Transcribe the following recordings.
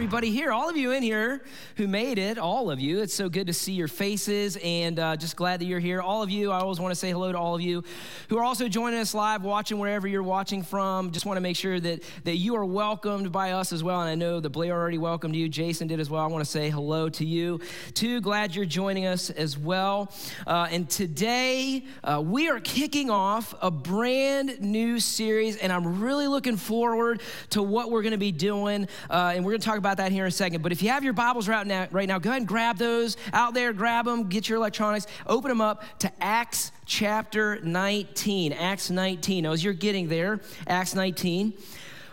everybody here, all of you in here who made it, all of you. It's so good to see your faces and uh, just glad that you're here. All of you, I always want to say hello to all of you who are also joining us live, watching wherever you're watching from. Just want to make sure that, that you are welcomed by us as well. And I know that Blair already welcomed you, Jason did as well. I want to say hello to you too. Glad you're joining us as well. Uh, and today, uh, we are kicking off a brand new series, and I'm really looking forward to what we're going to be doing. Uh, and we're going to talk about that here in a second. But if you have your Bibles right now, right now, go ahead and grab those out there, grab them, get your electronics, open them up to Acts chapter 19. Acts 19. Now, as you're getting there, Acts 19.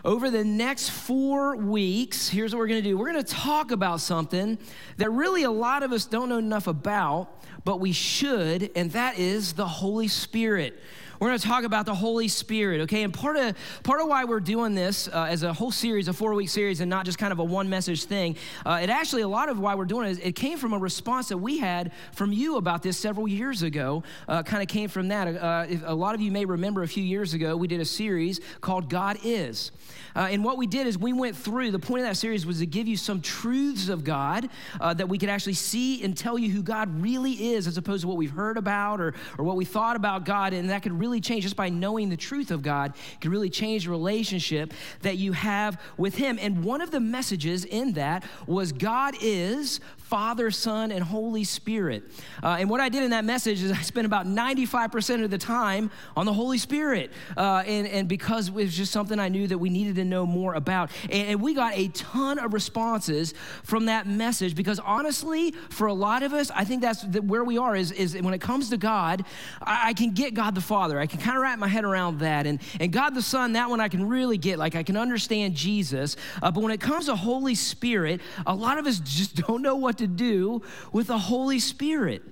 Over the next four weeks, here's what we're going to do. We're going to talk about something that really a lot of us don't know enough about, but we should, and that is the Holy Spirit. We're going to talk about the Holy Spirit, okay? And part of part of why we're doing this uh, as a whole series, a four week series, and not just kind of a one message thing, uh, it actually a lot of why we're doing it is it came from a response that we had from you about this several years ago. Uh, kind of came from that. Uh, a lot of you may remember a few years ago we did a series called God Is. Uh, and what we did is we went through, the point of that series was to give you some truths of God uh, that we could actually see and tell you who God really is as opposed to what we've heard about or, or what we thought about God. And that could really change just by knowing the truth of God, could really change the relationship that you have with Him. And one of the messages in that was God is Father, Son, and Holy Spirit. Uh, and what I did in that message is I spent about 95% of the time on the Holy Spirit. Uh, and, and because it was just something I knew that we needed to know more about. And, we got a ton of responses from that message because honestly, for a lot of us, I think that's where we are is, is when it comes to God, I, I can get God the Father. I can kind of wrap my head around that. And, and God the Son, that one I can really get. Like I can understand Jesus. Uh, but when it comes to Holy Spirit, a lot of us just don't know what to do with the Holy Spirit.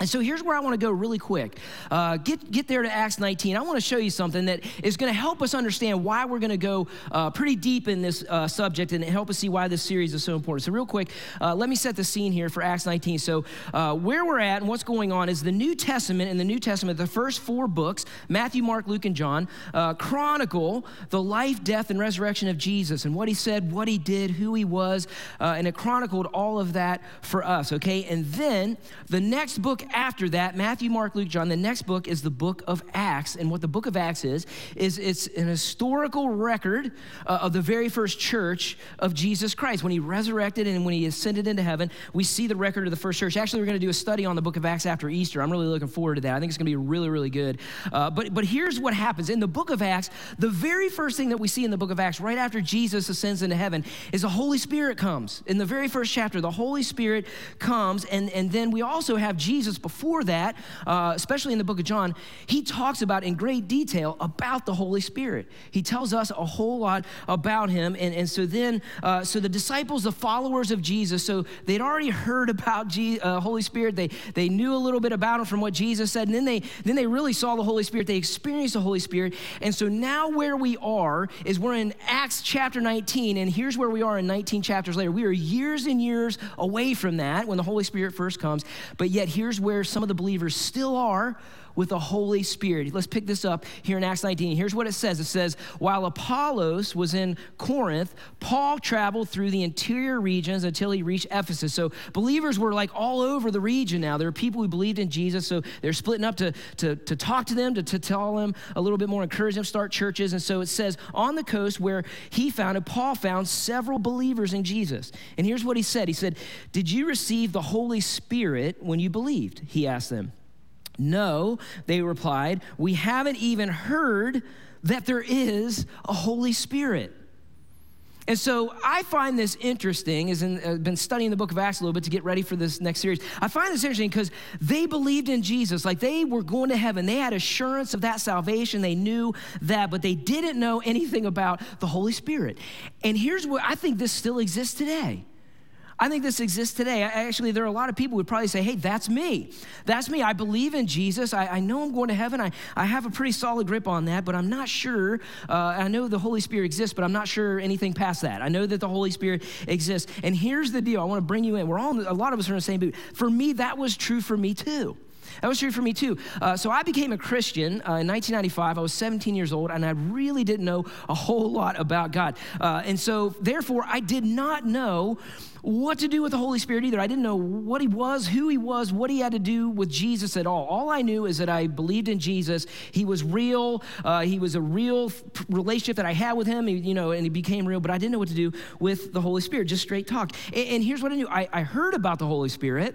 And so here's where I want to go really quick. Uh, get, get there to Acts 19. I want to show you something that is going to help us understand why we're going to go uh, pretty deep in this uh, subject and help us see why this series is so important. So, real quick, uh, let me set the scene here for Acts 19. So, uh, where we're at and what's going on is the New Testament. In the New Testament, the first four books Matthew, Mark, Luke, and John uh, chronicle the life, death, and resurrection of Jesus and what he said, what he did, who he was, and it chronicled all of that for us, okay? And then the next book after that, Matthew, Mark, Luke, John, the next book is the book of Acts. And what the book of Acts is, is it's an historical record uh, of the very first church of Jesus Christ. When he resurrected and when he ascended into heaven, we see the record of the first church. Actually, we're going to do a study on the book of Acts after Easter. I'm really looking forward to that. I think it's going to be really, really good. Uh, but, but here's what happens in the book of Acts, the very first thing that we see in the book of Acts, right after Jesus ascends into heaven, is the Holy Spirit comes. In the very first chapter, the Holy Spirit comes, and, and then we also have Jesus Jesus, before that, uh, especially in the book of John, he talks about in great detail about the Holy Spirit. He tells us a whole lot about him. And, and so then, uh, so the disciples, the followers of Jesus, so they'd already heard about uh, Holy Spirit. They, they knew a little bit about him from what Jesus said. And then they, then they really saw the Holy Spirit. They experienced the Holy Spirit. And so now where we are is we're in Acts chapter 19. And here's where we are in 19 chapters later. We are years and years away from that when the Holy Spirit first comes. But yet here's where some of the believers still are with the Holy Spirit. Let's pick this up here in Acts 19. Here's what it says it says, While Apollos was in Corinth, Paul traveled through the interior regions until he reached Ephesus. So believers were like all over the region now. There were people who believed in Jesus, so they're splitting up to, to, to talk to them, to, to tell them a little bit more, encourage them, start churches. And so it says, On the coast where he found it, Paul found several believers in Jesus. And here's what he said He said, Did you receive the Holy Spirit when you believed? He asked them. No, they replied, we haven't even heard that there is a Holy Spirit. And so I find this interesting, as in, I've been studying the book of Acts a little bit to get ready for this next series. I find this interesting because they believed in Jesus, like they were going to heaven. They had assurance of that salvation. They knew that, but they didn't know anything about the Holy Spirit. And here's what I think this still exists today. I think this exists today. Actually, there are a lot of people who would probably say, hey, that's me. That's me. I believe in Jesus. I, I know I'm going to heaven. I, I have a pretty solid grip on that, but I'm not sure. Uh, I know the Holy Spirit exists, but I'm not sure anything past that. I know that the Holy Spirit exists. And here's the deal I want to bring you in. We're all, a lot of us are in the same boat. For me, that was true for me too. That was true for me too. Uh, so I became a Christian uh, in 1995. I was 17 years old, and I really didn't know a whole lot about God. Uh, and so, therefore, I did not know what to do with the Holy Spirit either. I didn't know what he was, who he was, what he had to do with Jesus at all. All I knew is that I believed in Jesus. He was real. Uh, he was a real relationship that I had with him, you know, and he became real, but I didn't know what to do with the Holy Spirit, just straight talk. And, and here's what I knew I, I heard about the Holy Spirit.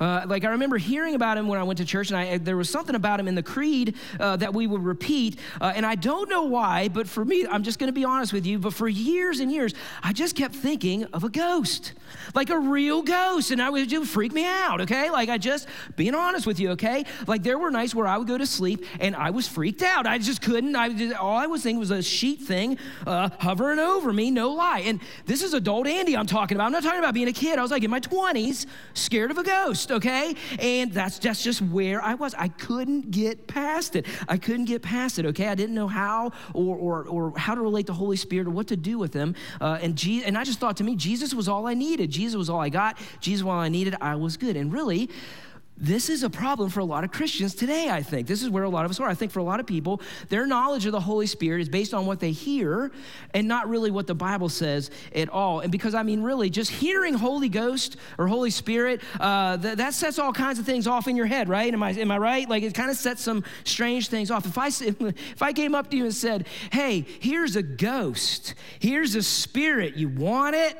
Uh, like I remember hearing about him when I went to church, and I, there was something about him in the creed uh, that we would repeat. Uh, and I don't know why, but for me, I'm just going to be honest with you. But for years and years, I just kept thinking of a ghost, like a real ghost, and I would just freak me out. Okay, like I just being honest with you. Okay, like there were nights where I would go to sleep and I was freaked out. I just couldn't. I just, all I was thinking was a sheet thing uh, hovering over me. No lie. And this is adult Andy I'm talking about. I'm not talking about being a kid. I was like in my 20s, scared of a ghost okay? And that's, that's just where I was. I couldn't get past it. I couldn't get past it, okay? I didn't know how or, or, or how to relate the Holy Spirit or what to do with Him. Uh, and, Je- and I just thought to me, Jesus was all I needed. Jesus was all I got. Jesus was all I needed. I was good. And really, this is a problem for a lot of Christians today, I think. This is where a lot of us are. I think for a lot of people, their knowledge of the Holy Spirit is based on what they hear and not really what the Bible says at all. And because, I mean, really, just hearing Holy Ghost or Holy Spirit, uh, th- that sets all kinds of things off in your head, right? Am I, am I right? Like, it kind of sets some strange things off. If I, if I came up to you and said, hey, here's a ghost, here's a spirit, you want it?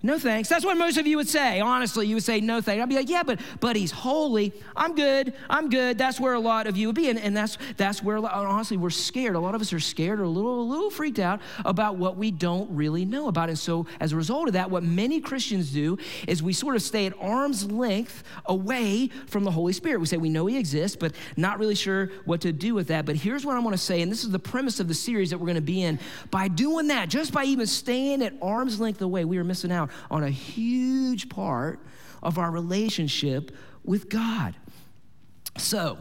No thanks. That's what most of you would say. Honestly, you would say no thanks. I'd be like, yeah, but but he's holy. I'm good. I'm good. That's where a lot of you would be, and, and that's that's where honestly we're scared. A lot of us are scared or a little a little freaked out about what we don't really know about. And so as a result of that, what many Christians do is we sort of stay at arm's length away from the Holy Spirit. We say we know he exists, but not really sure what to do with that. But here's what I want to say, and this is the premise of the series that we're going to be in. By doing that, just by even staying at arm's length away, we are missing out on a huge part of our relationship with God. So,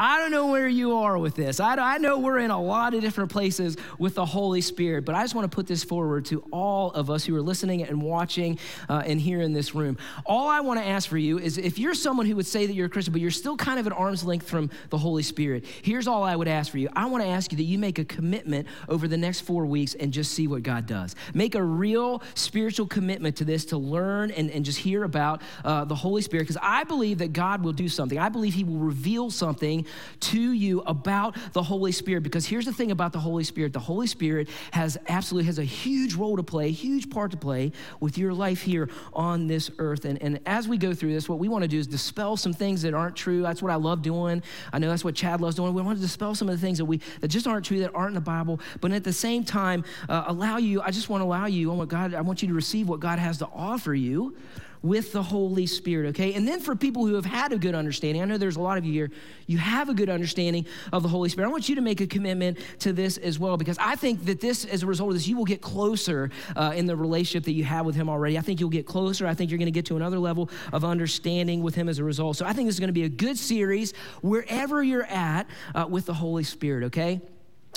I don't know where you are with this. I, I, know we're in a lot of different places with the Holy Spirit, but I just want to put this forward to all of us who are listening and watching uh, and here in this room. All I want to ask for you is if you're someone who would say that you're a Christian, but you're still kind of at arm's length from the Holy Spirit, here's all I would ask for you. I want to ask you that you make a commitment over the next four weeks and just see what God does. Make a real spiritual commitment to this to learn and, and just hear about uh, the Holy Spirit, because I believe that God will do something. I believe He will reveal something to you about the Holy Spirit. Because here's the thing about the Holy Spirit the Holy Spirit has absolutely has a huge role to play, huge part to play with your life here on this earth. And, and as we go through this, what we want to do is dispel some things that aren't true. That's what I love doing. I know that's what Chad loves doing. We want to dispel some of the things that we that just aren't true, that aren't in the Bible, but at the same time, uh, allow you, I just want to allow you, oh my God, I want you to receive what God has to offer you with the Holy Spirit, okay? And then for people who have had a good understanding, I know there's a lot of you here, you have a good understanding of the Holy Spirit. I want you to make a commitment to this as well because I think that this, as a result of this, you will get closer uh, in the relationship that you have with Him already. I think you'll get closer. I think you're going to get to another level of understanding with Him as a result. So I think this is going to be a good series wherever you're at uh, with the Holy Spirit, okay?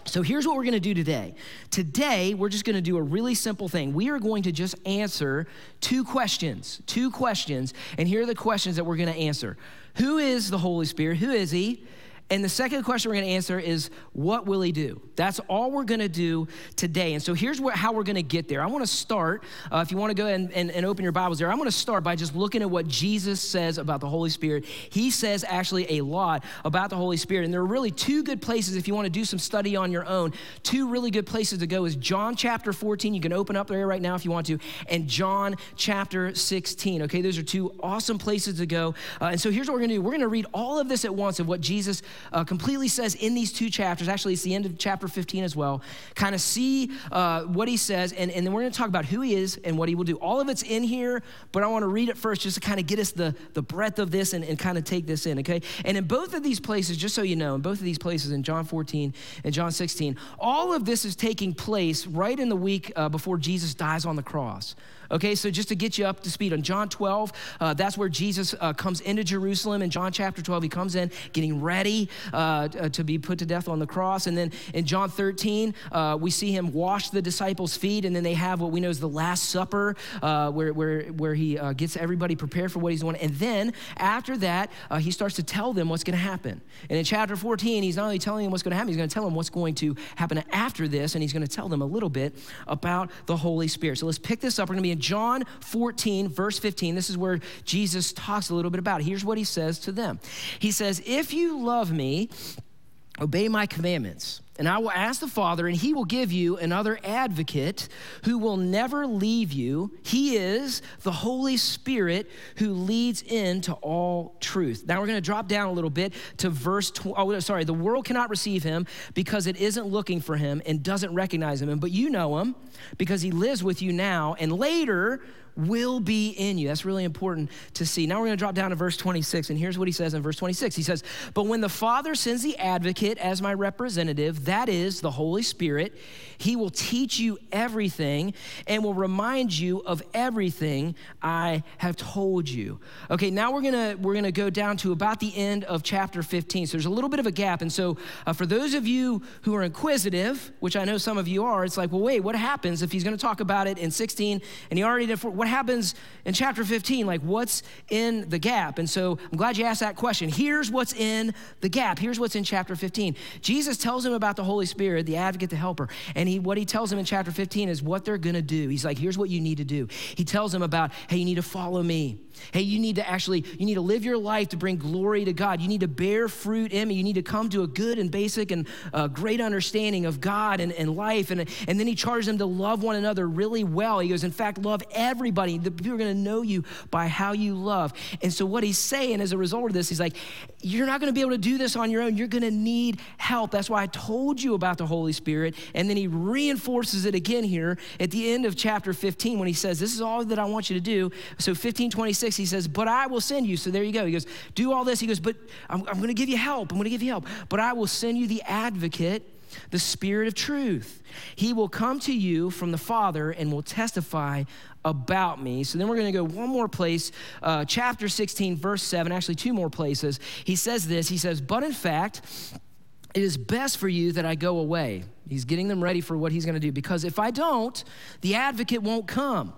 So here's what we're going to do today. Today, we're just going to do a really simple thing. We are going to just answer two questions. Two questions. And here are the questions that we're going to answer Who is the Holy Spirit? Who is He? And the second question we're going to answer is, what will he do? That's all we're going to do today. And so here's how we're going to get there. I want to start, uh, if you want to go and, and, and open your Bibles there, I want to start by just looking at what Jesus says about the Holy Spirit. He says actually a lot about the Holy Spirit. And there are really two good places if you want to do some study on your own. Two really good places to go is John chapter 14. You can open up there right now if you want to, and John chapter 16. Okay, those are two awesome places to go. Uh, and so here's what we're going to do we're going to read all of this at once of what Jesus uh, completely says in these two chapters, actually, it's the end of chapter 15 as well, kind of see uh, what he says, and, and then we're going to talk about who he is and what he will do. All of it's in here, but I want to read it first just to kind of get us the, the breadth of this and, and kind of take this in, okay? And in both of these places, just so you know, in both of these places, in John 14 and John 16, all of this is taking place right in the week uh, before Jesus dies on the cross. Okay, so just to get you up to speed on John 12, uh, that's where Jesus uh, comes into Jerusalem. In John chapter 12, he comes in getting ready. ready uh, to be put to death on the cross. And then in John 13, uh, we see him wash the disciples' feet, and then they have what we know is the Last Supper, uh, where, where, where he uh, gets everybody prepared for what he's doing. And then after that, uh, he starts to tell them what's going to happen. And in chapter 14, he's not only telling them what's going to happen, he's going to tell them what's going to happen after this, and he's going to tell them a little bit about the Holy Spirit. So let's pick this up. We're going to be in John 14, verse 15. This is where Jesus talks a little bit about it. Here's what he says to them He says, If you love me, obey my commandments. And I will ask the Father, and he will give you another advocate who will never leave you. He is the Holy Spirit who leads into all truth. Now we're going to drop down a little bit to verse 20. Oh, sorry. The world cannot receive him because it isn't looking for him and doesn't recognize him. But you know him because he lives with you now. And later, will be in you. That's really important to see. Now we're going to drop down to verse 26, and here's what he says in verse 26. He says, But when the Father sends the advocate as my representative, that is the Holy Spirit, he will teach you everything and will remind you of everything I have told you. Okay, now we're going to we're going to go down to about the end of chapter 15. So there's a little bit of a gap. And so uh, for those of you who are inquisitive, which I know some of you are, it's like, well, wait, what happens if he's going to talk about it in 16 and he already did for, what happens in chapter 15? Like, what's in the gap? And so I'm glad you asked that question. Here's what's in the gap. Here's what's in chapter 15. Jesus tells him about the Holy Spirit, the advocate, the helper. And he, what he tells him in chapter 15 is what they're going to do. He's like, here's what you need to do. He tells him about, hey, you need to follow me. Hey, you need to actually, you need to live your life to bring glory to God. You need to bear fruit in me. You need to come to a good and basic and uh, great understanding of God and, and life. And, and then he charges them to love one another really well. He goes, in fact, love everybody. The people are going to know you by how you love. And so what he's saying as a result of this, he's like, you're not going to be able to do this on your own. You're going to need help. That's why I told you about the Holy Spirit. And then he reinforces it again here at the end of chapter 15 when he says, this is all that I want you to do. So 15, 26, 6, he says, But I will send you. So there you go. He goes, Do all this. He goes, But I'm, I'm going to give you help. I'm going to give you help. But I will send you the advocate, the Spirit of truth. He will come to you from the Father and will testify about me. So then we're going to go one more place, uh, chapter 16, verse 7, actually, two more places. He says this He says, But in fact, it is best for you that I go away. He's getting them ready for what he's going to do because if I don't, the advocate won't come.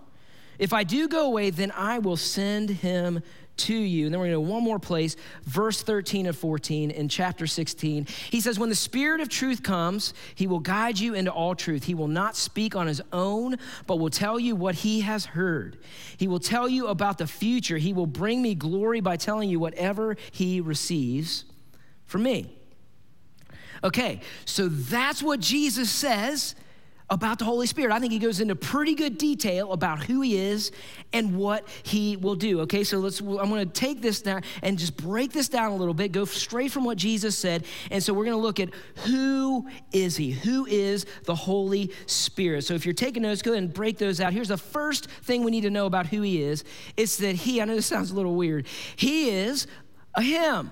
If I do go away, then I will send him to you. And then we're going to one more place, verse 13 and 14 in chapter 16. He says, When the Spirit of truth comes, he will guide you into all truth. He will not speak on his own, but will tell you what he has heard. He will tell you about the future. He will bring me glory by telling you whatever he receives from me. Okay, so that's what Jesus says about the Holy Spirit. I think he goes into pretty good detail about who he is and what he will do. Okay, so let's, I'm gonna take this down and just break this down a little bit, go straight from what Jesus said. And so we're gonna look at who is he? Who is the Holy Spirit? So if you're taking notes, go ahead and break those out. Here's the first thing we need to know about who he is it's that he, I know this sounds a little weird, he is a him.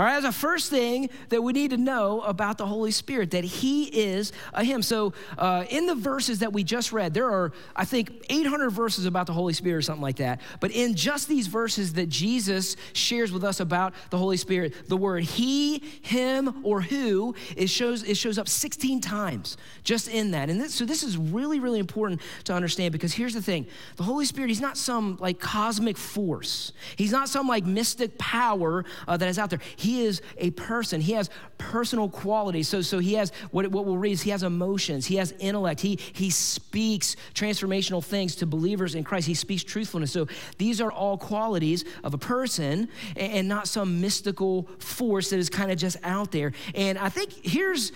All right, that's the first thing that we need to know about the Holy Spirit, that He is a Him. So, uh, in the verses that we just read, there are, I think, 800 verses about the Holy Spirit or something like that. But in just these verses that Jesus shares with us about the Holy Spirit, the word He, Him, or Who, it shows, it shows up 16 times just in that. And this, so, this is really, really important to understand because here's the thing the Holy Spirit, He's not some like cosmic force, He's not some like mystic power uh, that is out there. He is a person. He has personal qualities. So, so he has what, what we'll read is he has emotions. He has intellect. He, he speaks transformational things to believers in Christ. He speaks truthfulness. So these are all qualities of a person and, and not some mystical force that is kind of just out there. And I think here's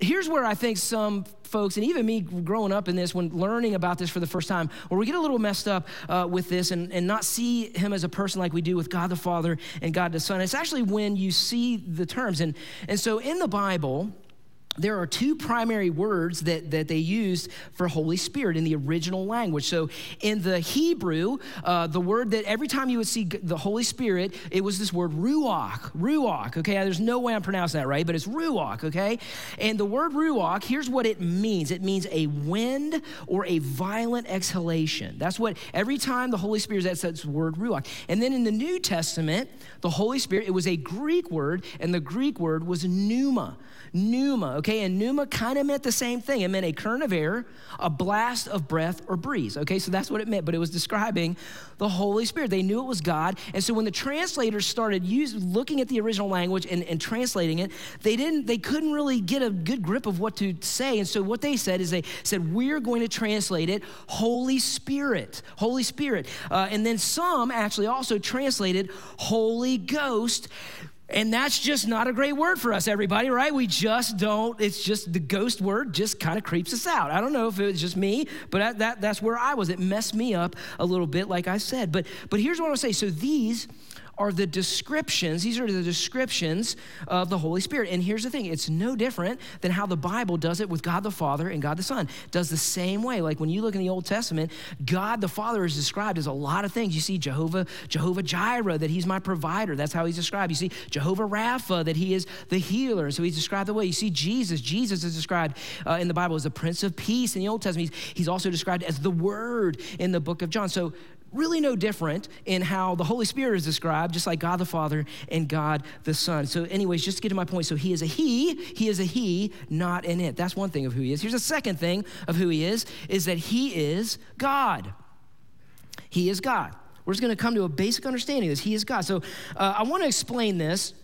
here's where I think some folks, and even me growing up in this, when learning about this for the first time, where we get a little messed up uh, with this and, and not see him as a person like we do with God the Father and God the Son. It's actually when you see the terms. And, and so in the Bible, there are two primary words that, that they used for Holy Spirit in the original language. So, in the Hebrew, uh, the word that every time you would see the Holy Spirit, it was this word ruach, ruach, okay? There's no way I'm pronouncing that right, but it's ruach, okay? And the word ruach, here's what it means it means a wind or a violent exhalation. That's what every time the Holy Spirit, that's that word ruach. And then in the New Testament, the Holy Spirit, it was a Greek word, and the Greek word was pneuma pneuma, okay? And pneuma kind of meant the same thing. It meant a current of air, a blast of breath or breeze, okay? So that's what it meant, but it was describing the Holy Spirit. They knew it was God. And so when the translators started use, looking at the original language and, and translating it, they didn't, they couldn't really get a good grip of what to say. And so what they said is they said, we're going to translate it Holy Spirit, Holy Spirit. Uh, and then some actually also translated Holy Ghost and that's just not a great word for us, everybody, right? We just don't, it's just the ghost word just kind of creeps us out. I don't know if it was just me, but that, that, that's where I was. It messed me up a little bit, like I said. But, but here's what I want to say. So these are the descriptions, these are the descriptions of the Holy Spirit. And here's the thing it's no different than how the Bible does it with God the Father and God the Son. It does the same way. Like when you look in the Old Testament, God the Father is described as a lot of things. You see Jehovah, Jehovah Jireh, that he's my provider. That's how he's described. You see Jehovah Rapha, that he is the healer. So he's described the way. You see Jesus, Jesus is described uh, in the Bible as the Prince of Peace. In the Old Testament, he's, he's also described as the Word in the book of John. So really no different in how the Holy Spirit is described, just like God the Father and God the Son. So, anyways, just to get to my point. So, He is a He, He is a He, not an it. That's one thing of who He is. Here's a second thing of who He is, is that He is God. He is God. We're just going to come to a basic understanding of this. He is God. So, uh, I want to explain this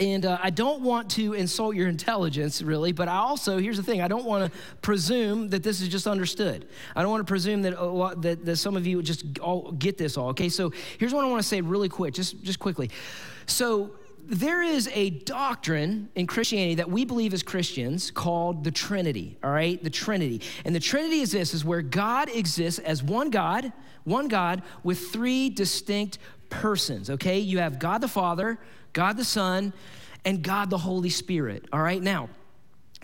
and uh, I don't want to insult your intelligence, really, but I also, here's the thing I don't want to presume that this is just understood. I don't want to presume that, lot, that, that some of you just all get this all, okay? So here's what I want to say really quick, just, just quickly. So there is a doctrine in Christianity that we believe as Christians called the Trinity, all right? The Trinity. And the Trinity is this is where God exists as one God, one God with three distinct persons, okay? You have God the Father, God the Son, and God the Holy Spirit. All right, now,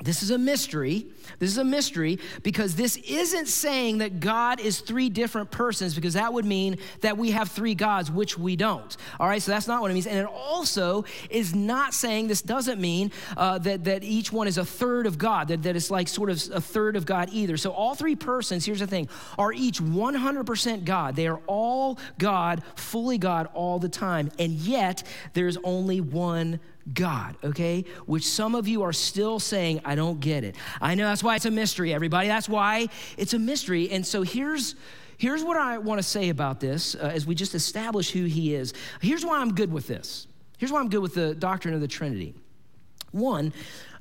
this is a mystery. This is a mystery because this isn't saying that God is three different persons because that would mean that we have three gods, which we don't. All right, so that's not what it means. And it also is not saying, this doesn't mean uh, that, that each one is a third of God, that, that it's like sort of a third of God either. So all three persons, here's the thing, are each 100% God. They are all God, fully God all the time. And yet, there's only one God, okay? Which some of you are still saying, I don't get it. I know that's why it's a mystery, everybody. That's why it's a mystery. And so here's here's what I want to say about this uh, as we just establish who he is. Here's why I'm good with this. Here's why I'm good with the doctrine of the Trinity. One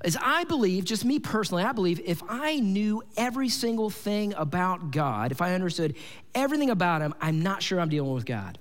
is I believe, just me personally, I believe if I knew every single thing about God, if I understood everything about him, I'm not sure I'm dealing with God.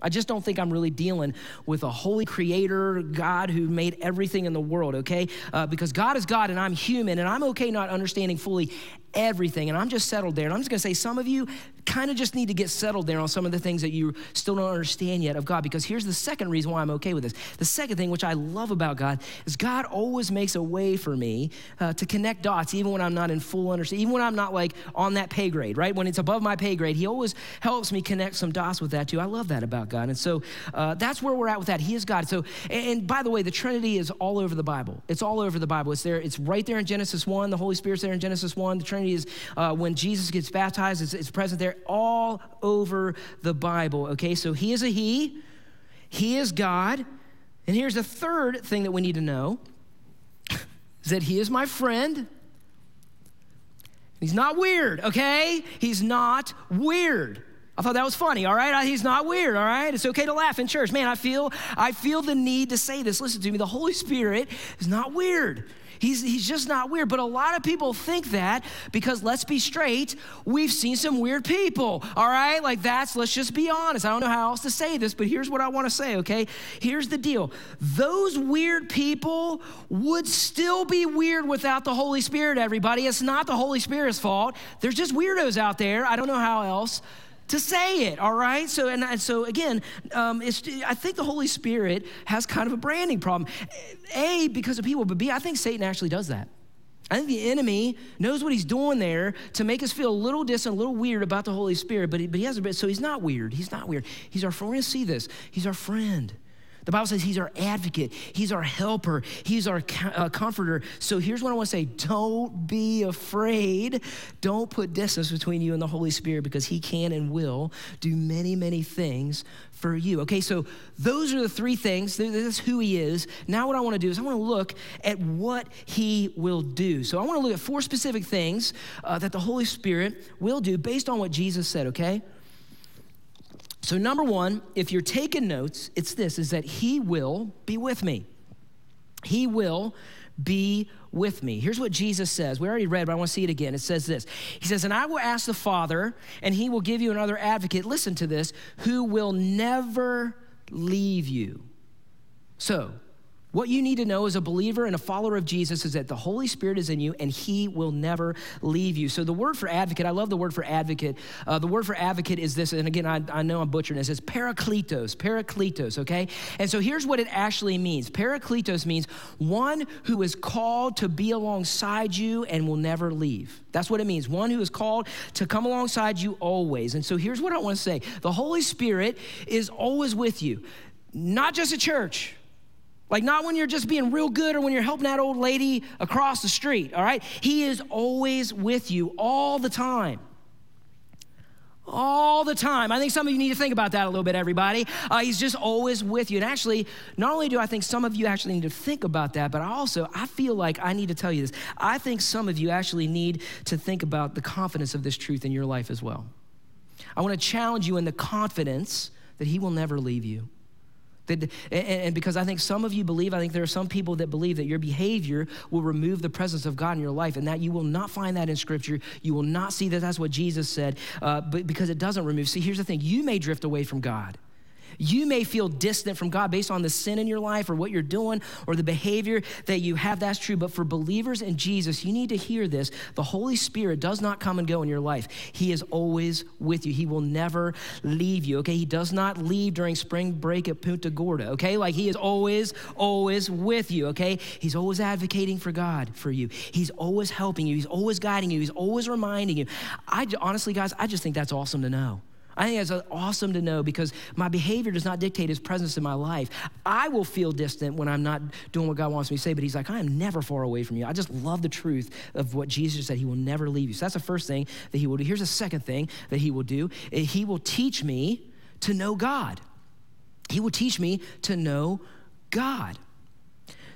I just don't think I'm really dealing with a holy creator, God who made everything in the world, okay? Uh, because God is God and I'm human, and I'm okay not understanding fully everything. And I'm just settled there. And I'm just gonna say, some of you kind of just need to get settled there on some of the things that you still don't understand yet of God. Because here's the second reason why I'm okay with this. The second thing, which I love about God, is God always makes a way for me uh, to connect dots, even when I'm not in full understanding, even when I'm not like on that pay grade, right? When it's above my pay grade, He always helps me connect some dots with that too. I love that about God. And so uh, that's where we're at with that. He is God. So, and by the way, the Trinity is all over the Bible. It's all over the Bible. It's there, it's right there in Genesis 1. The Holy Spirit's there in Genesis 1. The Trinity is uh, when Jesus gets baptized, it's, it's present there all over the Bible, okay? So he is a he, he is God. And here's the third thing that we need to know is that he is my friend. He's not weird, okay? He's not weird. I thought that was funny, all right? He's not weird, all right? It's okay to laugh in church. Man, I feel I feel the need to say this. Listen to me. The Holy Spirit is not weird. He's, he's just not weird. But a lot of people think that because let's be straight, we've seen some weird people, all right? Like that's, let's just be honest. I don't know how else to say this, but here's what I want to say, okay? Here's the deal those weird people would still be weird without the Holy Spirit, everybody. It's not the Holy Spirit's fault. There's just weirdos out there. I don't know how else to say it, all right? So, and, so again, um, it's, I think the Holy Spirit has kind of a branding problem. A, because of people, but B, I think Satan actually does that. I think the enemy knows what he's doing there to make us feel a little distant, a little weird about the Holy Spirit, but he, but he has a bit, so he's not weird. He's not weird. He's our friend. We're to see this. He's our friend. The Bible says he's our advocate, he's our helper, he's our uh, comforter. So here's what I want to say don't be afraid. Don't put distance between you and the Holy Spirit because he can and will do many, many things for you. Okay, so those are the three things. This is who he is. Now, what I want to do is I want to look at what he will do. So I want to look at four specific things uh, that the Holy Spirit will do based on what Jesus said, okay? So, number one, if you're taking notes, it's this is that He will be with me. He will be with me. Here's what Jesus says. We already read, but I want to see it again. It says this He says, And I will ask the Father, and He will give you another advocate. Listen to this, who will never leave you. So, what you need to know as a believer and a follower of Jesus is that the Holy Spirit is in you and He will never leave you. So, the word for advocate, I love the word for advocate. Uh, the word for advocate is this, and again, I, I know I'm butchering this, it's parakletos, parakletos, okay? And so, here's what it actually means parakletos means one who is called to be alongside you and will never leave. That's what it means. One who is called to come alongside you always. And so, here's what I want to say the Holy Spirit is always with you, not just at church. Like, not when you're just being real good or when you're helping that old lady across the street, all right? He is always with you all the time. All the time. I think some of you need to think about that a little bit, everybody. Uh, he's just always with you. And actually, not only do I think some of you actually need to think about that, but I also, I feel like I need to tell you this. I think some of you actually need to think about the confidence of this truth in your life as well. I want to challenge you in the confidence that he will never leave you. That, and because I think some of you believe, I think there are some people that believe that your behavior will remove the presence of God in your life, and that you will not find that in Scripture. You will not see that that's what Jesus said, uh, but because it doesn't remove. See, here's the thing: you may drift away from God. You may feel distant from God based on the sin in your life or what you're doing or the behavior that you have. That's true. But for believers in Jesus, you need to hear this. The Holy Spirit does not come and go in your life, He is always with you. He will never leave you, okay? He does not leave during spring break at Punta Gorda, okay? Like He is always, always with you, okay? He's always advocating for God for you. He's always helping you. He's always guiding you. He's always reminding you. I honestly, guys, I just think that's awesome to know. I think that's awesome to know because my behavior does not dictate his presence in my life. I will feel distant when I'm not doing what God wants me to say, but he's like, I am never far away from you. I just love the truth of what Jesus said. He will never leave you. So that's the first thing that he will do. Here's the second thing that he will do eh, he will teach me to know God. He will teach me to know God.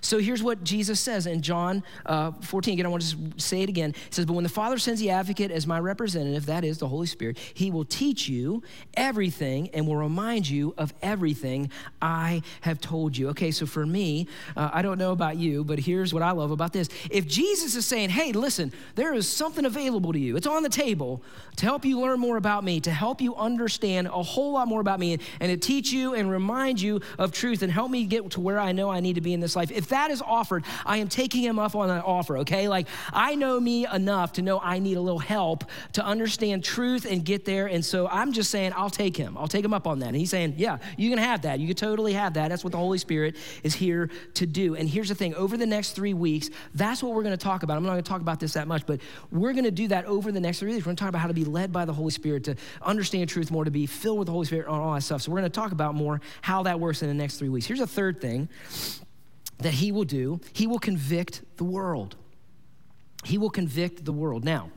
So here's what Jesus says in John uh, 14. Again, I want to say it again. It says, But when the Father sends the advocate as my representative, that is the Holy Spirit, he will teach you everything and will remind you of everything I have told you. Okay, so for me, uh, I don't know about you, but here's what I love about this. If Jesus is saying, Hey, listen, there is something available to you, it's on the table to help you learn more about me, to help you understand a whole lot more about me, and to teach you and remind you of truth and help me get to where I know I need to be in this life. If that is offered, I am taking him up on that offer, okay? Like, I know me enough to know I need a little help to understand truth and get there. And so I'm just saying, I'll take him. I'll take him up on that. And he's saying, Yeah, you can have that. You can totally have that. That's what the Holy Spirit is here to do. And here's the thing over the next three weeks, that's what we're going to talk about. I'm not going to talk about this that much, but we're going to do that over the next three weeks. We're going to talk about how to be led by the Holy Spirit, to understand truth more, to be filled with the Holy Spirit, and all that stuff. So we're going to talk about more how that works in the next three weeks. Here's a third thing that he will do he will convict the world. He will convict the world. Now,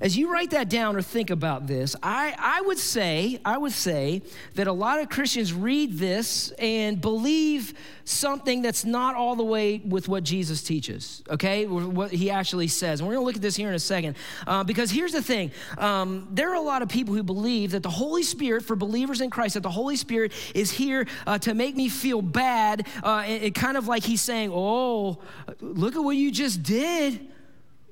as you write that down or think about this, I, I would say, I would say that a lot of Christians read this and believe something that's not all the way with what Jesus teaches, okay? What he actually says. And we're gonna look at this here in a second. Uh, because here's the thing um, there are a lot of people who believe that the Holy Spirit, for believers in Christ, that the Holy Spirit is here uh, to make me feel bad. Uh, it, it kind of like he's saying, Oh, look at what you just did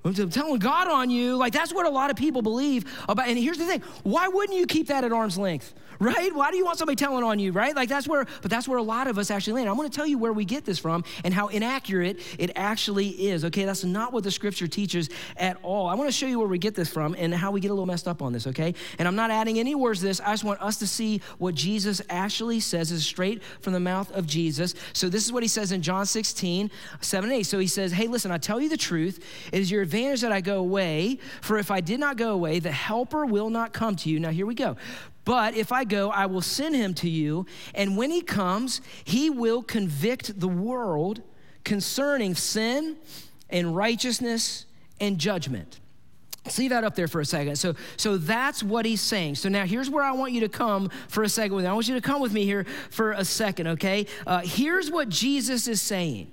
I'm telling God on you. Like that's what a lot of people believe about. And here's the thing why wouldn't you keep that at arm's length? right? Why do you want somebody telling on you, right? Like that's where, but that's where a lot of us actually land. I'm going to tell you where we get this from and how inaccurate it actually is, okay? That's not what the scripture teaches at all. I want to show you where we get this from and how we get a little messed up on this, okay? And I'm not adding any words to this. I just want us to see what Jesus actually says is straight from the mouth of Jesus. So this is what he says in John 16, 7 and 8. So he says, Hey, listen, I tell you the truth. It is your advantage that I go away, for if I did not go away, the helper will not come to you. Now here we go. But if I go, I will send him to you. And when he comes, he will convict the world concerning sin and righteousness and judgment. See leave that up there for a second. So, so that's what he's saying. So now here's where I want you to come for a second. I want you to come with me here for a second, okay? Uh, here's what Jesus is saying.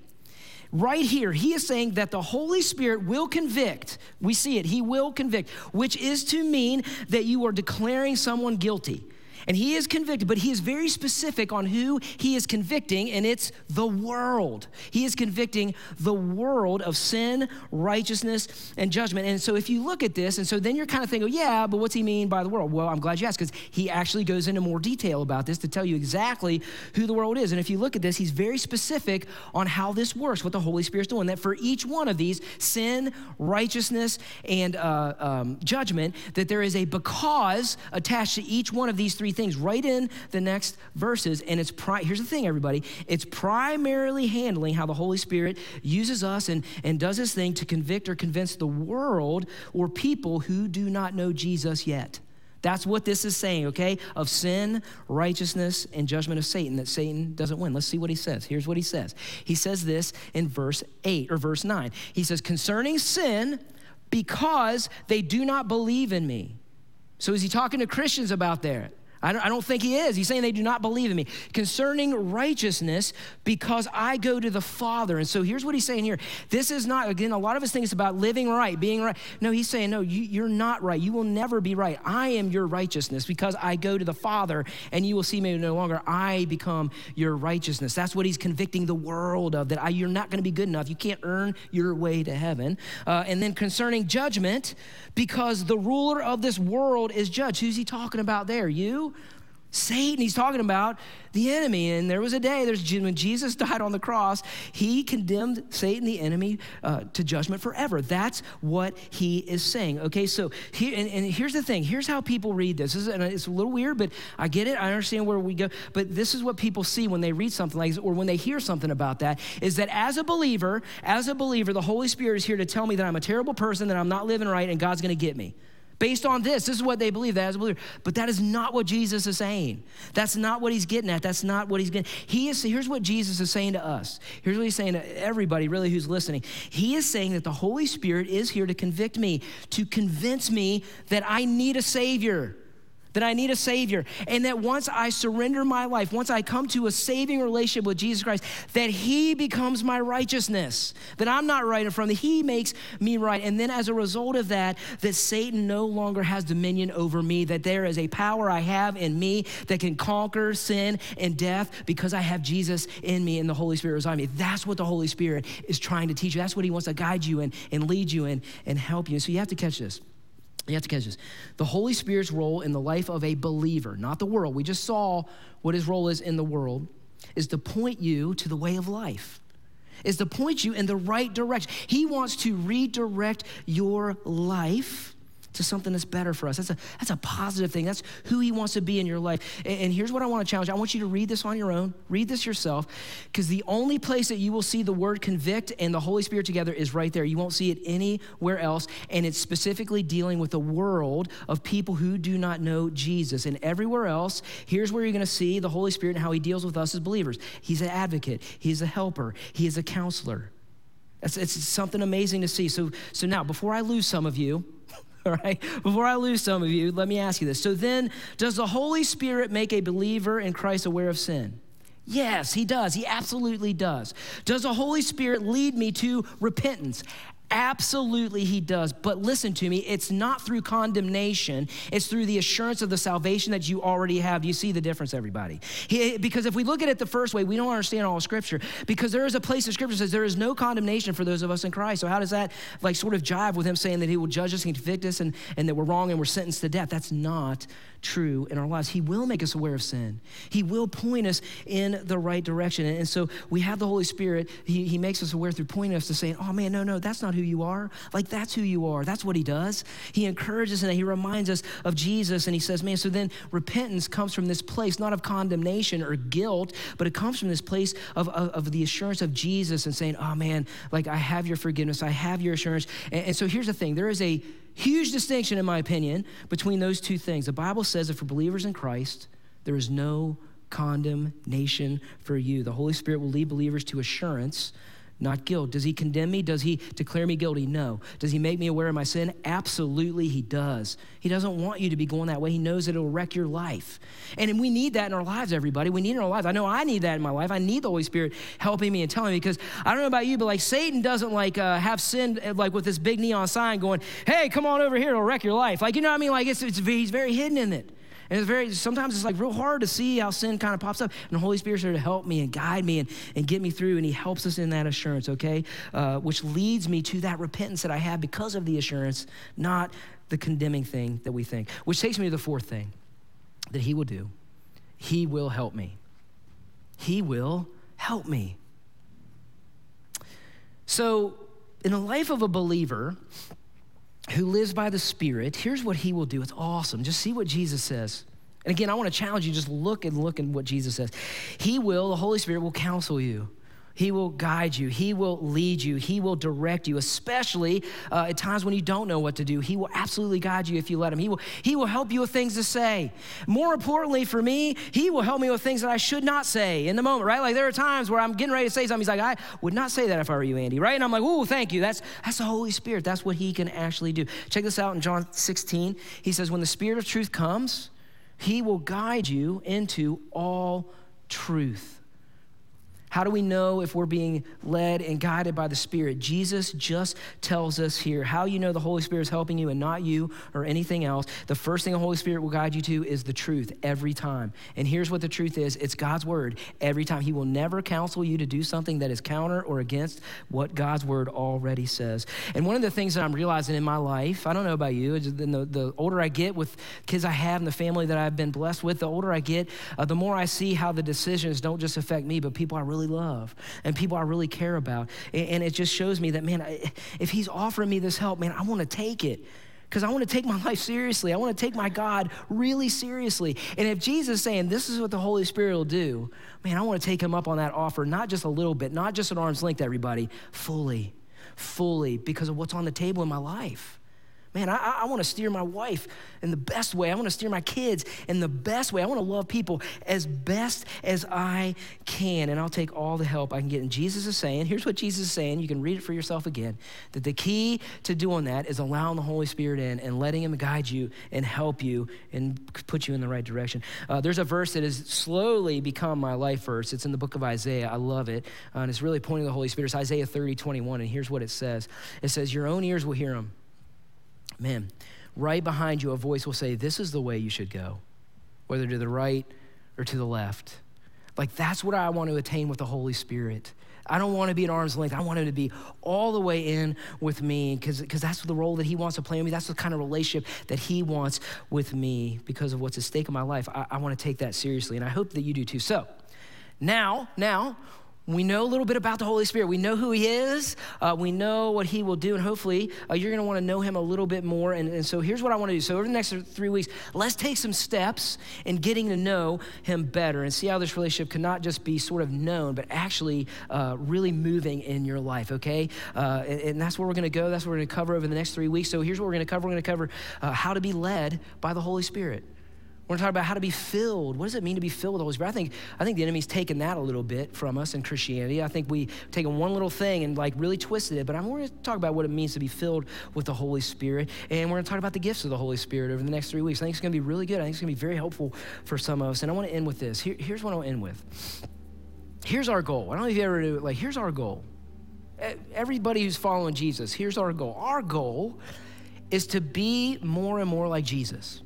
Right here, he is saying that the Holy Spirit will convict. We see it, he will convict, which is to mean that you are declaring someone guilty. And he is convicted, but he is very specific on who he is convicting, and it's the world. He is convicting the world of sin, righteousness, and judgment. And so if you look at this, and so then you're kind of thinking, yeah, but what's he mean by the world? Well, I'm glad you asked, because he actually goes into more detail about this to tell you exactly who the world is. And if you look at this, he's very specific on how this works, what the Holy Spirit's doing. That for each one of these, sin, righteousness, and uh, um, judgment, that there is a because attached to each one of these three things right in the next verses. And it's, pri- here's the thing, everybody, it's primarily handling how the Holy Spirit uses us and, and does his thing to convict or convince the world or people who do not know Jesus yet. That's what this is saying, okay? Of sin, righteousness, and judgment of Satan, that Satan doesn't win. Let's see what he says. Here's what he says. He says this in verse 8 or verse 9. He says, Concerning sin, because they do not believe in me. So is he talking to Christians about there? I don't, I don't think he is. He's saying they do not believe in me. Concerning righteousness, because I go to the Father. And so here's what he's saying here. This is not, again, a lot of us think it's about living right, being right. No, he's saying, no, you, you're not right. You will never be right. I am your righteousness because I go to the Father and you will see me no longer. I become your righteousness. That's what he's convicting the world of, that I, you're not going to be good enough. You can't earn your way to heaven. Uh, and then concerning judgment, because the ruler of this world is judged. Who's he talking about there? You? Satan, he's talking about the enemy. And there was a day, there's, when Jesus died on the cross, he condemned Satan, the enemy, uh, to judgment forever. That's what he is saying. Okay, so here, and, and, here's the thing here's how people read this. this is, and it's a little weird, but I get it. I understand where we go. But this is what people see when they read something like this or when they hear something about that is that as a believer, as a believer, the Holy Spirit is here to tell me that I'm a terrible person, that I'm not living right, and God's gonna get me. Based on this, this is what they believe that as a believer. But that is not what Jesus is saying. That's not what he's getting at. That's not what he's getting. He is here's what Jesus is saying to us. Here's what he's saying to everybody really who's listening. He is saying that the Holy Spirit is here to convict me, to convince me that I need a savior that I need a Savior, and that once I surrender my life, once I come to a saving relationship with Jesus Christ, that He becomes my righteousness, that I'm not right in front of He makes me right. And then as a result of that, that Satan no longer has dominion over me, that there is a power I have in me that can conquer sin and death because I have Jesus in me and the Holy Spirit is on me. That's what the Holy Spirit is trying to teach you. That's what He wants to guide you and, and lead you and, and help you. So you have to catch this. You have to catch this. The Holy Spirit's role in the life of a believer, not the world, we just saw what his role is in the world, is to point you to the way of life, is to point you in the right direction. He wants to redirect your life to something that's better for us. That's a, that's a positive thing. That's who He wants to be in your life. And, and here's what I want to challenge I want you to read this on your own, read this yourself, because the only place that you will see the word convict and the Holy Spirit together is right there. You won't see it anywhere else. And it's specifically dealing with the world of people who do not know Jesus. And everywhere else, here's where you're going to see the Holy Spirit and how He deals with us as believers. He's an advocate, He's a helper, He is a counselor. It's, it's something amazing to see. So, so now, before I lose some of you, all right? Before I lose some of you, let me ask you this. So then, does the Holy Spirit make a believer in Christ aware of sin? Yes, he does. He absolutely does. Does the Holy Spirit lead me to repentance? Absolutely, he does. But listen to me, it's not through condemnation, it's through the assurance of the salvation that you already have. You see the difference, everybody? He, because if we look at it the first way, we don't understand all of Scripture. Because there is a place in Scripture says there is no condemnation for those of us in Christ. So, how does that like sort of jive with him saying that he will judge us and convict us and, and that we're wrong and we're sentenced to death? That's not true in our lives. He will make us aware of sin, He will point us in the right direction. And, so, we have the Holy Spirit. He, he makes us aware through pointing us to saying, oh man, no, no, that's not who you are. Like, that's who you are. That's what He does. He encourages and He reminds us of Jesus. And He says, man, so then repentance comes from this place, not of condemnation or guilt, but it comes from this place of, of, of the assurance of Jesus and saying, oh man, like I have your forgiveness, I have your assurance. And, and so here's the thing there is a huge distinction, in my opinion, between those two things. The Bible says that for believers in Christ, there is no condemnation for you. The Holy Spirit will lead believers to assurance not guilt. Does he condemn me? Does he declare me guilty? No. Does he make me aware of my sin? Absolutely, he does. He doesn't want you to be going that way. He knows that it'll wreck your life. And we need that in our lives, everybody. We need it in our lives. I know I need that in my life. I need the Holy Spirit helping me and telling me because I don't know about you, but like Satan doesn't like uh, have sin uh, like with this big neon sign going, hey, come on over here, it'll wreck your life. Like, you know what I mean? Like, it's, it's, he's very hidden in it. And it's very, sometimes it's like real hard to see how sin kind of pops up. And the Holy Spirit's there to help me and guide me and, and get me through. And He helps us in that assurance, okay? Uh, which leads me to that repentance that I have because of the assurance, not the condemning thing that we think. Which takes me to the fourth thing that He will do He will help me. He will help me. So, in the life of a believer, who lives by the Spirit, here's what he will do. It's awesome. Just see what Jesus says. And again, I want to challenge you just look and look at what Jesus says. He will, the Holy Spirit will counsel you. He will guide you. He will lead you. He will direct you, especially uh, at times when you don't know what to do. He will absolutely guide you if you let Him. He will, he will help you with things to say. More importantly for me, He will help me with things that I should not say in the moment, right? Like there are times where I'm getting ready to say something. He's like, I would not say that if I were you, Andy, right? And I'm like, ooh, thank you. That's, that's the Holy Spirit. That's what He can actually do. Check this out in John 16. He says, When the Spirit of truth comes, He will guide you into all truth. How do we know if we're being led and guided by the Spirit? Jesus just tells us here how you know the Holy Spirit is helping you and not you or anything else. The first thing the Holy Spirit will guide you to is the truth every time. And here's what the truth is it's God's word every time. He will never counsel you to do something that is counter or against what God's word already says. And one of the things that I'm realizing in my life, I don't know about you, the, the older I get with kids I have and the family that I've been blessed with, the older I get, uh, the more I see how the decisions don't just affect me, but people I really really love and people I really care about. And it just shows me that, man, if He's offering me this help, man, I want to take it because I want to take my life seriously. I want to take my God really seriously. And if Jesus is saying this is what the Holy Spirit will do, man, I want to take him up on that offer, not just a little bit, not just at arm's length, everybody, fully, fully, because of what's on the table in my life. Man, I, I want to steer my wife in the best way. I want to steer my kids in the best way. I want to love people as best as I can. And I'll take all the help I can get. And Jesus is saying, here's what Jesus is saying. You can read it for yourself again. That the key to doing that is allowing the Holy Spirit in and letting Him guide you and help you and put you in the right direction. Uh, there's a verse that has slowly become my life verse. It's in the book of Isaiah. I love it. Uh, and it's really pointing to the Holy Spirit. It's Isaiah 30, 21. And here's what it says it says, Your own ears will hear Him man, right behind you, a voice will say, This is the way you should go, whether to the right or to the left. Like, that's what I want to attain with the Holy Spirit. I don't want to be at arm's length. I want him to be all the way in with me because that's the role that he wants to play with me. That's the kind of relationship that he wants with me because of what's at stake in my life. I, I want to take that seriously, and I hope that you do too. So, now, now, we know a little bit about the Holy Spirit. We know who He is. Uh, we know what He will do. And hopefully, uh, you're going to want to know Him a little bit more. And, and, so, here's what I want to do. So, over the next three weeks, let's take some steps in getting to know Him better and see how this relationship can not just be sort of known, but actually uh, really moving in your life, okay? Uh, and, and, that's where we're going to go. That's what we're going to cover over the next three weeks. So, here's what we're going to cover we're going to cover uh, how to be led by the Holy Spirit. We're going to talk about how to be filled. What does it mean to be filled with the Holy Spirit? I think, I think the enemy's taken that a little bit from us in Christianity. I think we've taken one little thing and like really twisted it, but I'm going to talk about what it means to be filled with the Holy Spirit. And we're going to talk about the gifts of the Holy Spirit over the next three weeks. I think it's going to be really good. I think it's going to be very helpful for some of us. And I want to end with this. Here, here's what I'll end with. Here's our goal. I don't know if you ever do it. Like, here's our goal. everybody who's following Jesus, here's our goal. Our goal is to be more and more like Jesus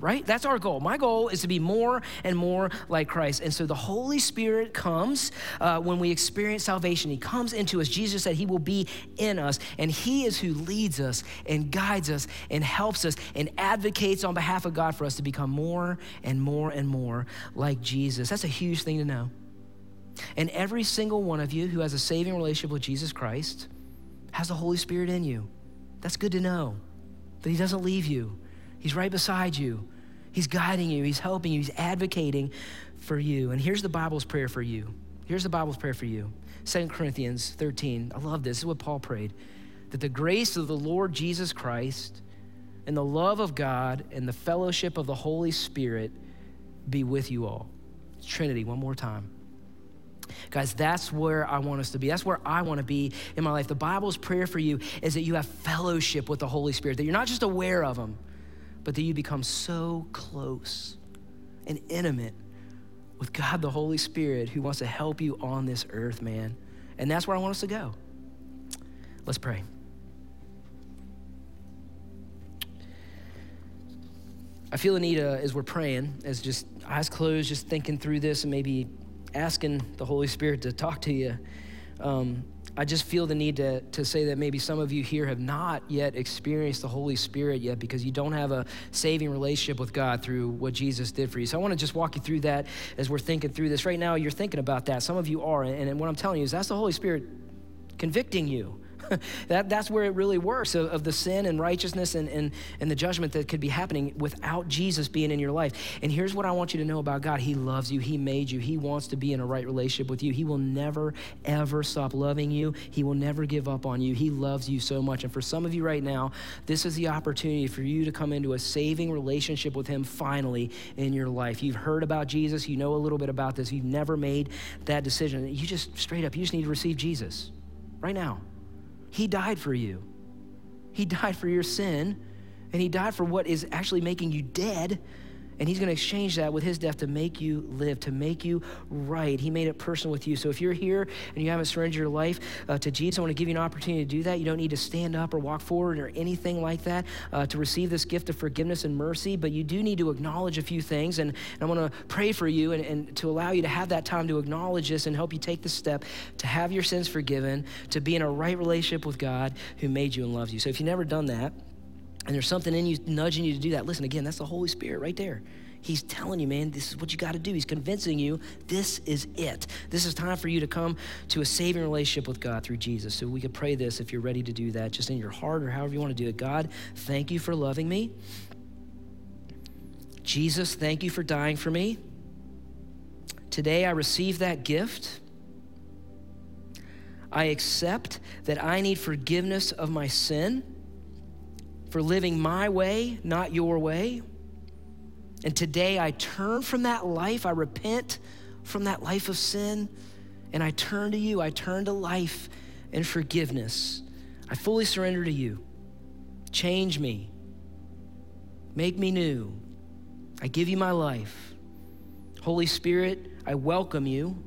right? That's our goal. My goal is to be more and more like Christ. And so the Holy Spirit comes uh, when we experience salvation. He comes into us. Jesus said he will be in us, and he is who leads us and guides us and helps us and advocates on behalf of God for us to become more and more and more like Jesus. That's a huge thing to know. And every single one of you who has a saving relationship with Jesus Christ has the Holy Spirit in you. That's good to know that he doesn't leave you He's right beside you. He's guiding you, He's helping you, He's advocating for you. And here's the Bible's prayer for you. Here's the Bible's prayer for you. 2 Corinthians 13. I love this. This is what Paul prayed that the grace of the Lord Jesus Christ and the love of God and the fellowship of the Holy Spirit be with you all. Trinity, one more time. Guys, that's where I want us to be. That's where I want to be in my life. The Bible's prayer for you is that you have fellowship with the Holy Spirit, that you're not just aware of Him, but that you become so close and intimate with God the Holy Spirit who wants to help you on this earth, man. And that's where I want us to go. Let's pray. I feel uh, as we're praying, as just eyes closed, just thinking through this and maybe asking the Holy Spirit to talk to you. Um, I just feel the need to, to say that maybe some of you here have not yet experienced the Holy Spirit yet because you don't have a saving relationship with God through what Jesus did for you. So I want to just walk you through that as we're thinking through this. Right now, you're thinking about that. Some of you are. And, and what I'm telling you is that's the Holy Spirit convicting you that, that's where it really works of, of the sin and righteousness and, and, and the judgment that could be happening without Jesus being in your life. And here's what I want you to know about God He loves you, He made you, He wants to be in a right relationship with you. He will never, ever stop loving you, He will never give up on you. He loves you so much. And for some of you right now, this is the opportunity for you to come into a saving relationship with Him finally in your life. You've heard about Jesus, you know a little bit about this, you've never made that decision. You just straight up, you just need to receive Jesus right now. He died for you. He died for your sin, and He died for what is actually making you dead and he's going to exchange that with his death to make you live, to make you right. He made it personal with you. So if you're here and you haven't surrendered your life uh, to Jesus, I want to give you an opportunity to do that. You don't need to stand up or walk forward or anything like that uh, to receive this gift of forgiveness and mercy, but you do need to acknowledge a few things. And, and I want to pray for you and, and to allow you to have that time to acknowledge this and help you take the step to have your sins forgiven, to be in a right relationship with God who made you and loves you. So if you've never done that, and there's something in you nudging you to do that, listen again, that's the Holy Spirit right there. He's telling you, man, this is what you got to do. He's convincing you this is it. This is time for you to come to a saving relationship with God through Jesus. So we could pray this if you're ready to do that, just in your heart or however you want to do it. God, thank you for loving me. Jesus, thank you for dying for me. Today I receive that gift. I accept that I need forgiveness of my sin for living my way, not your way. And today I turn from that life, I repent from that life of sin, and I turn to you. I turn to life and forgiveness. I fully surrender to you. Change me, make me new. I give you my life. Holy Spirit, I welcome you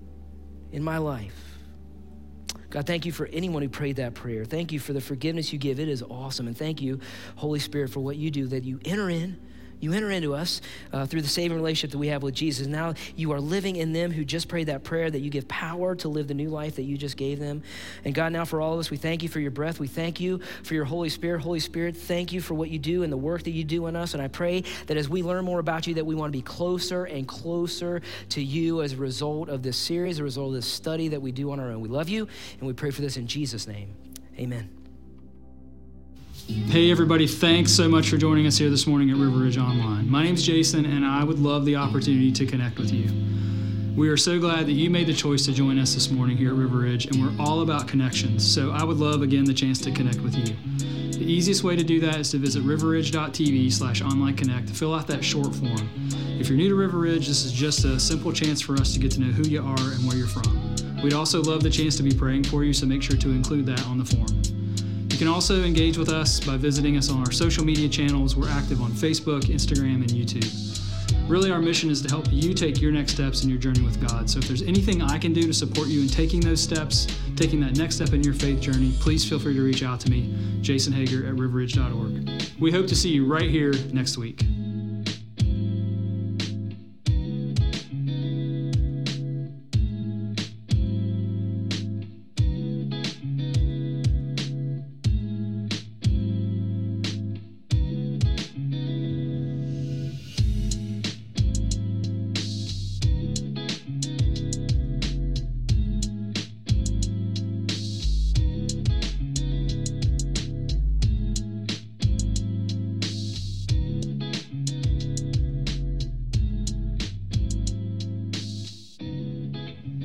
in my life. God, thank you for anyone who prayed that prayer. Thank you for the forgiveness you give. It is awesome. And thank you, Holy Spirit, for what you do, that you enter in you enter into us uh, through the saving relationship that we have with Jesus. Now you are living in them who just prayed that prayer, that you give power to live the new life that you just gave them. And God, now for all of us, we thank you for your breath. We thank you for your Holy Spirit. Holy Spirit, thank you for what you do and the work that you do in us. And I pray that as we learn more about you, that we want to be closer and closer to you as a result of this series, as a result of this study that we do on our own. We love you, and we pray for this in Jesus' name. Amen. Hey, everybody, thanks so much for joining us here this morning at River Ridge Online. My name's Jason, and I would love the opportunity to connect with you. We are so glad that you made the choice to join us this morning here at River Ridge, and we're all about connections. So I would love, again, the chance to connect with you. The easiest way to do that is to visit riverridge.tv slash online connect to fill out that short form. If you're new to River Ridge, this is just a simple chance for us to get to know who you are and where you're from. We'd also love the chance to be praying for you, so make sure to include that on the form. You can also engage with us by visiting us on our social media channels. We're active on Facebook, Instagram, and YouTube. Really, our mission is to help you take your next steps in your journey with God. So if there's anything I can do to support you in taking those steps, taking that next step in your faith journey, please feel free to reach out to me, Jason Hager at riverridge.org. We hope to see you right here next week.